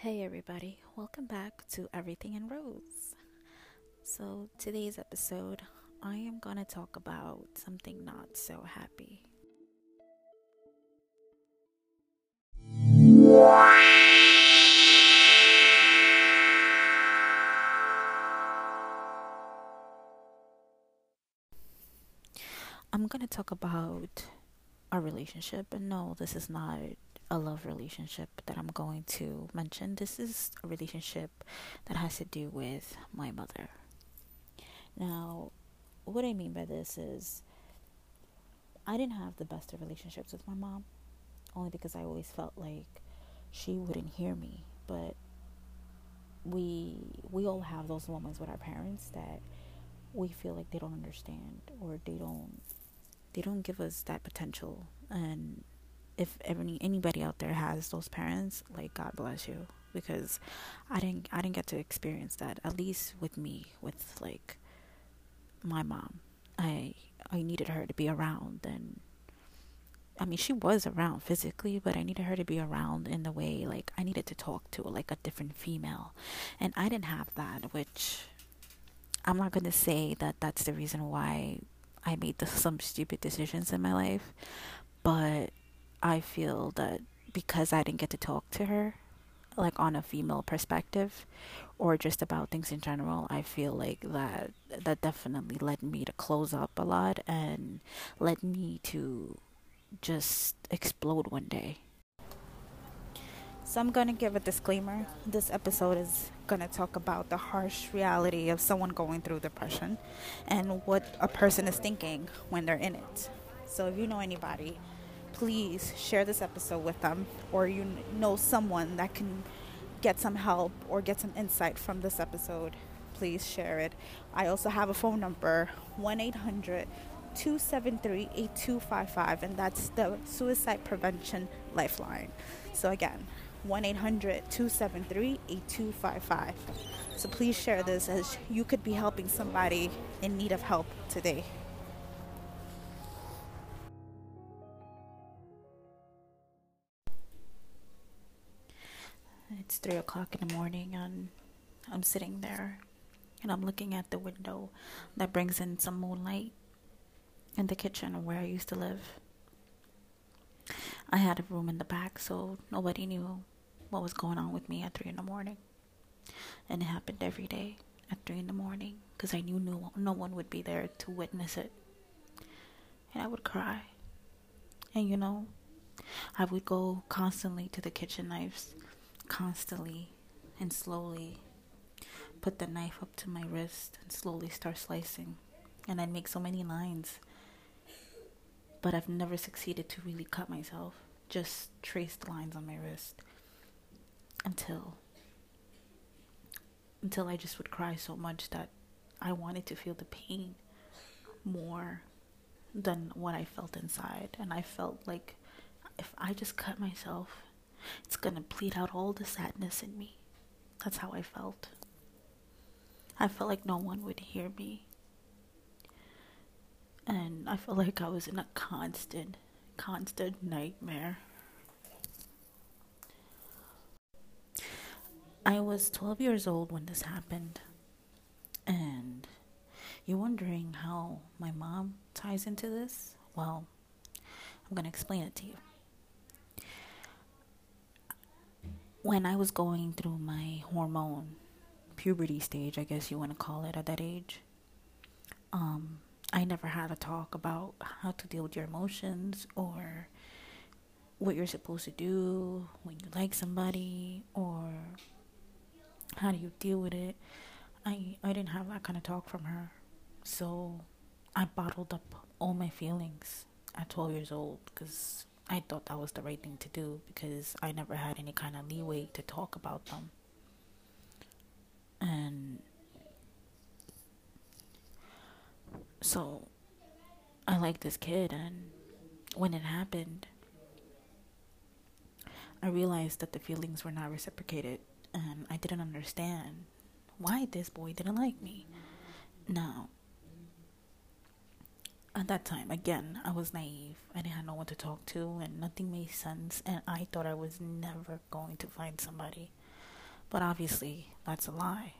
Hey, everybody, welcome back to Everything in Rose. So, today's episode, I am going to talk about something not so happy. I'm going to talk about our relationship, and no, this is not a love relationship that I'm going to mention. This is a relationship that has to do with my mother. Now, what I mean by this is I didn't have the best of relationships with my mom, only because I always felt like she wouldn't hear me. But we we all have those moments with our parents that we feel like they don't understand or they don't they don't give us that potential and if any anybody out there has those parents, like God bless you because I didn't I didn't get to experience that at least with me with like my mom. I I needed her to be around and I mean she was around physically, but I needed her to be around in the way like I needed to talk to like a different female. And I didn't have that, which I'm not going to say that that's the reason why I made the, some stupid decisions in my life, but I feel that because I didn't get to talk to her, like on a female perspective, or just about things in general, I feel like that that definitely led me to close up a lot and led me to just explode one day. So I'm gonna give a disclaimer. This episode is gonna talk about the harsh reality of someone going through depression and what a person is thinking when they're in it. So if you know anybody please share this episode with them or you know someone that can get some help or get some insight from this episode, please share it. I also have a phone number 1 800 273 8255, and that's the Suicide Prevention Lifeline. So, again, 1 800 273 8255. So, please share this as you could be helping somebody in need of help today. It's three o'clock in the morning, and I'm sitting there and I'm looking at the window that brings in some moonlight in the kitchen where I used to live. I had a room in the back, so nobody knew what was going on with me at three in the morning. And it happened every day at three in the morning because I knew no, no one would be there to witness it. And I would cry. And you know, I would go constantly to the kitchen knives constantly and slowly put the knife up to my wrist and slowly start slicing. And I'd make so many lines. But I've never succeeded to really cut myself, just traced lines on my wrist until until I just would cry so much that I wanted to feel the pain more than what I felt inside. And I felt like if I just cut myself it's gonna bleed out all the sadness in me. That's how I felt. I felt like no one would hear me. And I felt like I was in a constant, constant nightmare. I was 12 years old when this happened. And you're wondering how my mom ties into this? Well, I'm going to explain it to you. When I was going through my hormone puberty stage, I guess you want to call it at that age, um, I never had a talk about how to deal with your emotions or what you're supposed to do when you like somebody or how do you deal with it. I I didn't have that kind of talk from her. So I bottled up all my feelings at 12 years old cuz I thought that was the right thing to do because I never had any kind of leeway to talk about them. And so I liked this kid, and when it happened, I realized that the feelings were not reciprocated, and I didn't understand why this boy didn't like me. Now, at that time, again, I was naive. I didn't have no one to talk to, and nothing made sense. And I thought I was never going to find somebody. But obviously, that's a lie.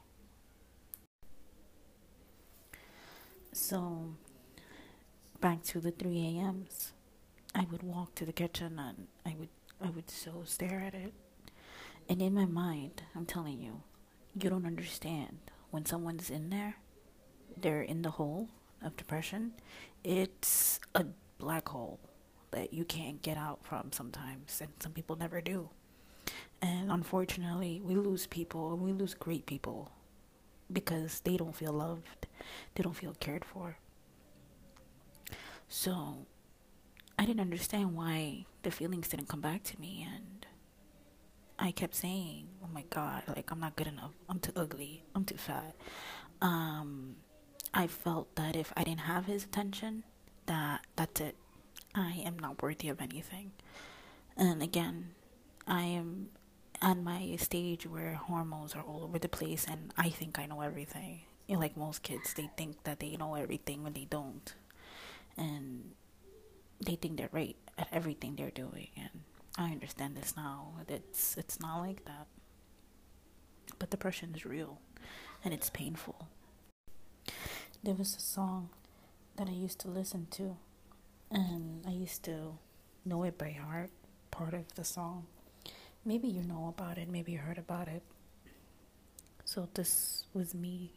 So, back to the 3 a.m.s. I would walk to the kitchen and I would I would so stare at it. And in my mind, I'm telling you, you don't understand. When someone's in there, they're in the hole of depression. It's a black hole that you can't get out from sometimes, and some people never do. And unfortunately, we lose people, and we lose great people because they don't feel loved, they don't feel cared for. So, I didn't understand why the feelings didn't come back to me, and I kept saying, "Oh my God, like I'm not good enough. I'm too ugly. I'm too fat." Um, I felt that if I didn't have his attention, that that's it. I am not worthy of anything. And again, I am at my stage where hormones are all over the place and I think I know everything. You know, like most kids, they think that they know everything when they don't. And they think they're right at everything they're doing and I understand this now. It's it's not like that. But depression is real and it's painful. There was a song that I used to listen to and I used to know it by heart, part of the song. Maybe you know about it, maybe you heard about it. So this was me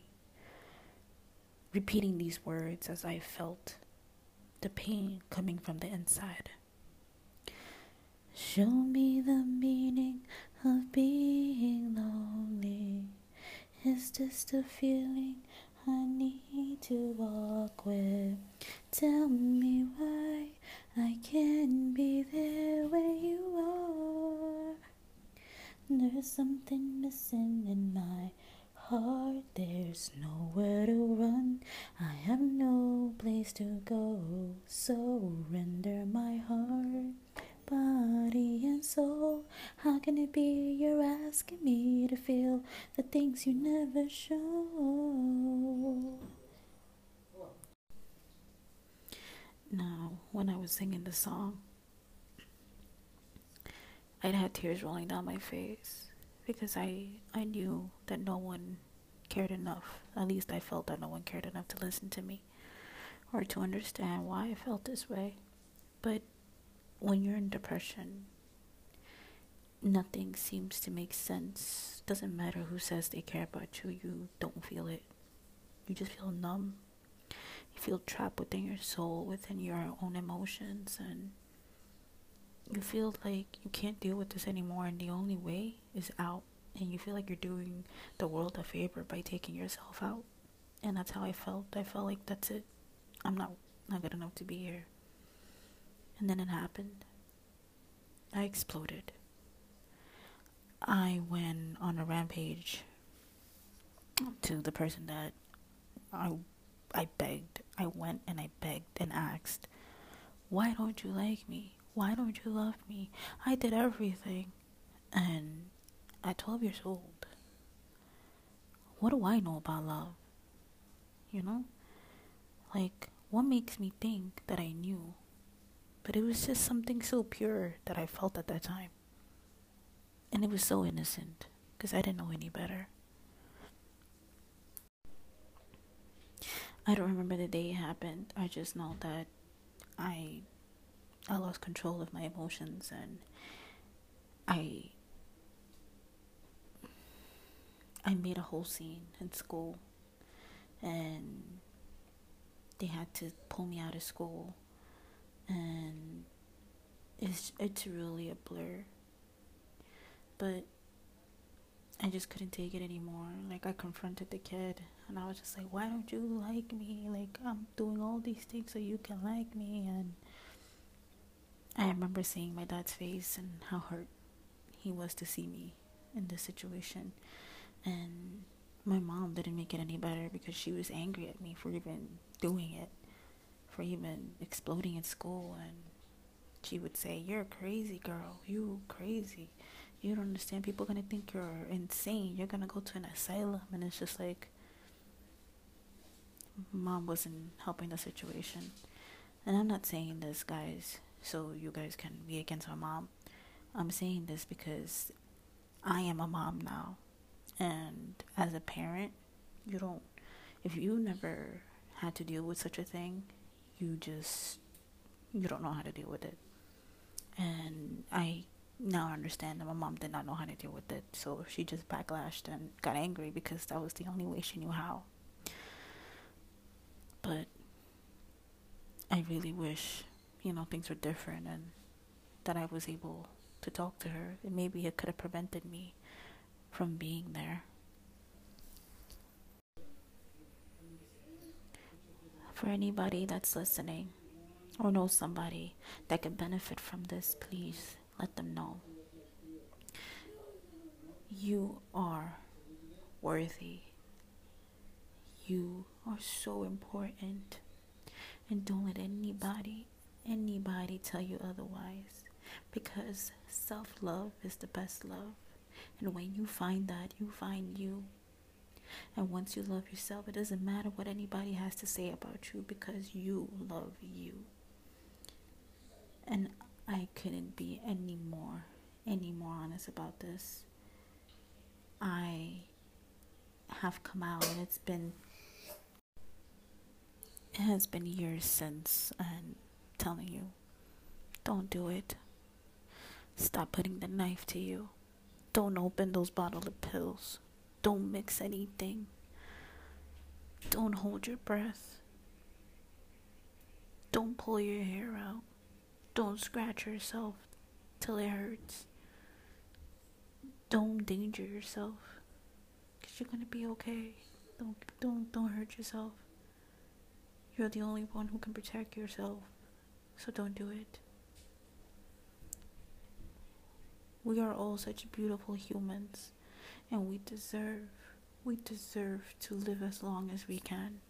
repeating these words as I felt the pain coming from the inside. Show me the meaning of being lonely. Is this the feeling I need to walk with? Tell me why I can't be there where you are. There's something missing in my heart. There's nowhere to run. I have no place to go. So render my heart, body, and soul. How can it be you're asking me to feel the things you never show? Now, when I was singing the song, I'd had tears rolling down my face because I I knew that no one cared enough. At least I felt that no one cared enough to listen to me or to understand why I felt this way. But when you're in depression, nothing seems to make sense. Doesn't matter who says they care about you, you don't feel it. You just feel numb you feel trapped within your soul, within your own emotions, and you feel like you can't deal with this anymore, and the only way is out. And you feel like you're doing the world a favor by taking yourself out. And that's how I felt. I felt like that's it. I'm not not good enough to be here. And then it happened. I exploded. I went on a rampage to the person that I I begged. I went and I begged and asked, Why don't you like me? Why don't you love me? I did everything. And at 12 years old, what do I know about love? You know? Like, what makes me think that I knew? But it was just something so pure that I felt at that time. And it was so innocent because I didn't know any better. I don't remember the day it happened. I just know that I I lost control of my emotions and I I made a whole scene in school and they had to pull me out of school it's it's really a blur. But I just couldn't take it anymore. Like I confronted the kid and I was just like, "Why don't you like me? Like I'm doing all these things so you can like me." And I remember seeing my dad's face and how hurt he was to see me in this situation. And my mom didn't make it any better because she was angry at me for even doing it, for even exploding in school and she would say, "You're crazy girl. You crazy." you don't understand. People are gonna think you're insane. You're gonna go to an asylum, and it's just like mom wasn't helping the situation. And I'm not saying this, guys, so you guys can be against my mom. I'm saying this because I am a mom now, And as a parent, you don't, if you never had to deal with such a thing, you just, you don't know how to deal with it. And I now understand that my mom did not know how to deal with it. So she just backlashed and got angry because that was the only way she knew how. But I really wish, you know, things were different and that I was able to talk to her. And maybe it could have prevented me from being there. For anybody that's listening or knows somebody that could benefit from this, please let them know. You are worthy. You are so important. And don't let anybody, anybody tell you otherwise. Because self love is the best love. And when you find that, you find you. And once you love yourself, it doesn't matter what anybody has to say about you because you love you. And I couldn't be any more, any more honest about this. I have come out and it's been it has been years since and telling you don't do it. Stop putting the knife to you. Don't open those bottle of pills. Don't mix anything. Don't hold your breath. Don't pull your hair out don't scratch yourself till it hurts don't endanger yourself because you're gonna be okay don't don't don't hurt yourself you're the only one who can protect yourself, so don't do it. We are all such beautiful humans, and we deserve, we deserve to live as long as we can.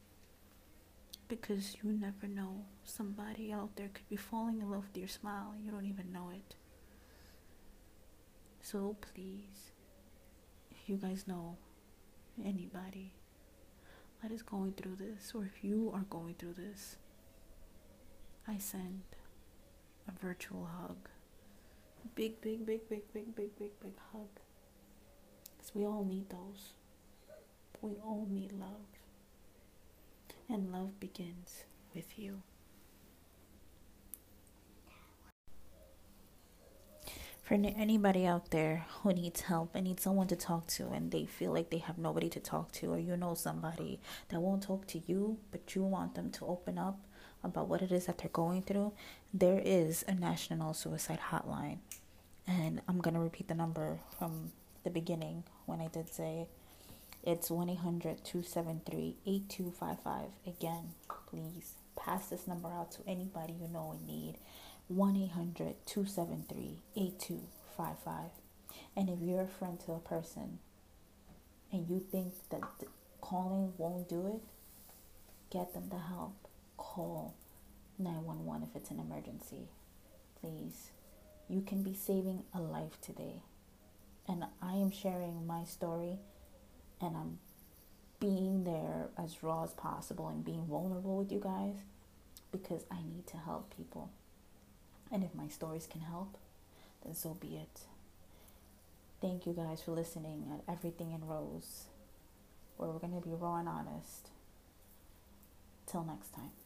Because you never know, somebody out there could be falling in love with your smile you don't even know it. So please, if you guys know anybody that is going through this, or if you are going through this, I send a virtual hug. Big, big, big, big, big, big, big, big hug. Because we all need those. We all need love. And love begins with you. for anybody out there who needs help and needs someone to talk to and they feel like they have nobody to talk to or you know somebody that won't talk to you but you want them to open up about what it is that they're going through there is a national suicide hotline and i'm going to repeat the number from the beginning when i did say it's 1-800-273-8255 again please pass this number out to anybody you know in need 1 800 273 8255. And if you're a friend to a person and you think that calling won't do it, get them the help. Call 911 if it's an emergency. Please. You can be saving a life today. And I am sharing my story and I'm being there as raw as possible and being vulnerable with you guys because I need to help people. And if my stories can help, then so be it. Thank you guys for listening at Everything in Rose, where we're going to be raw and honest. Till next time.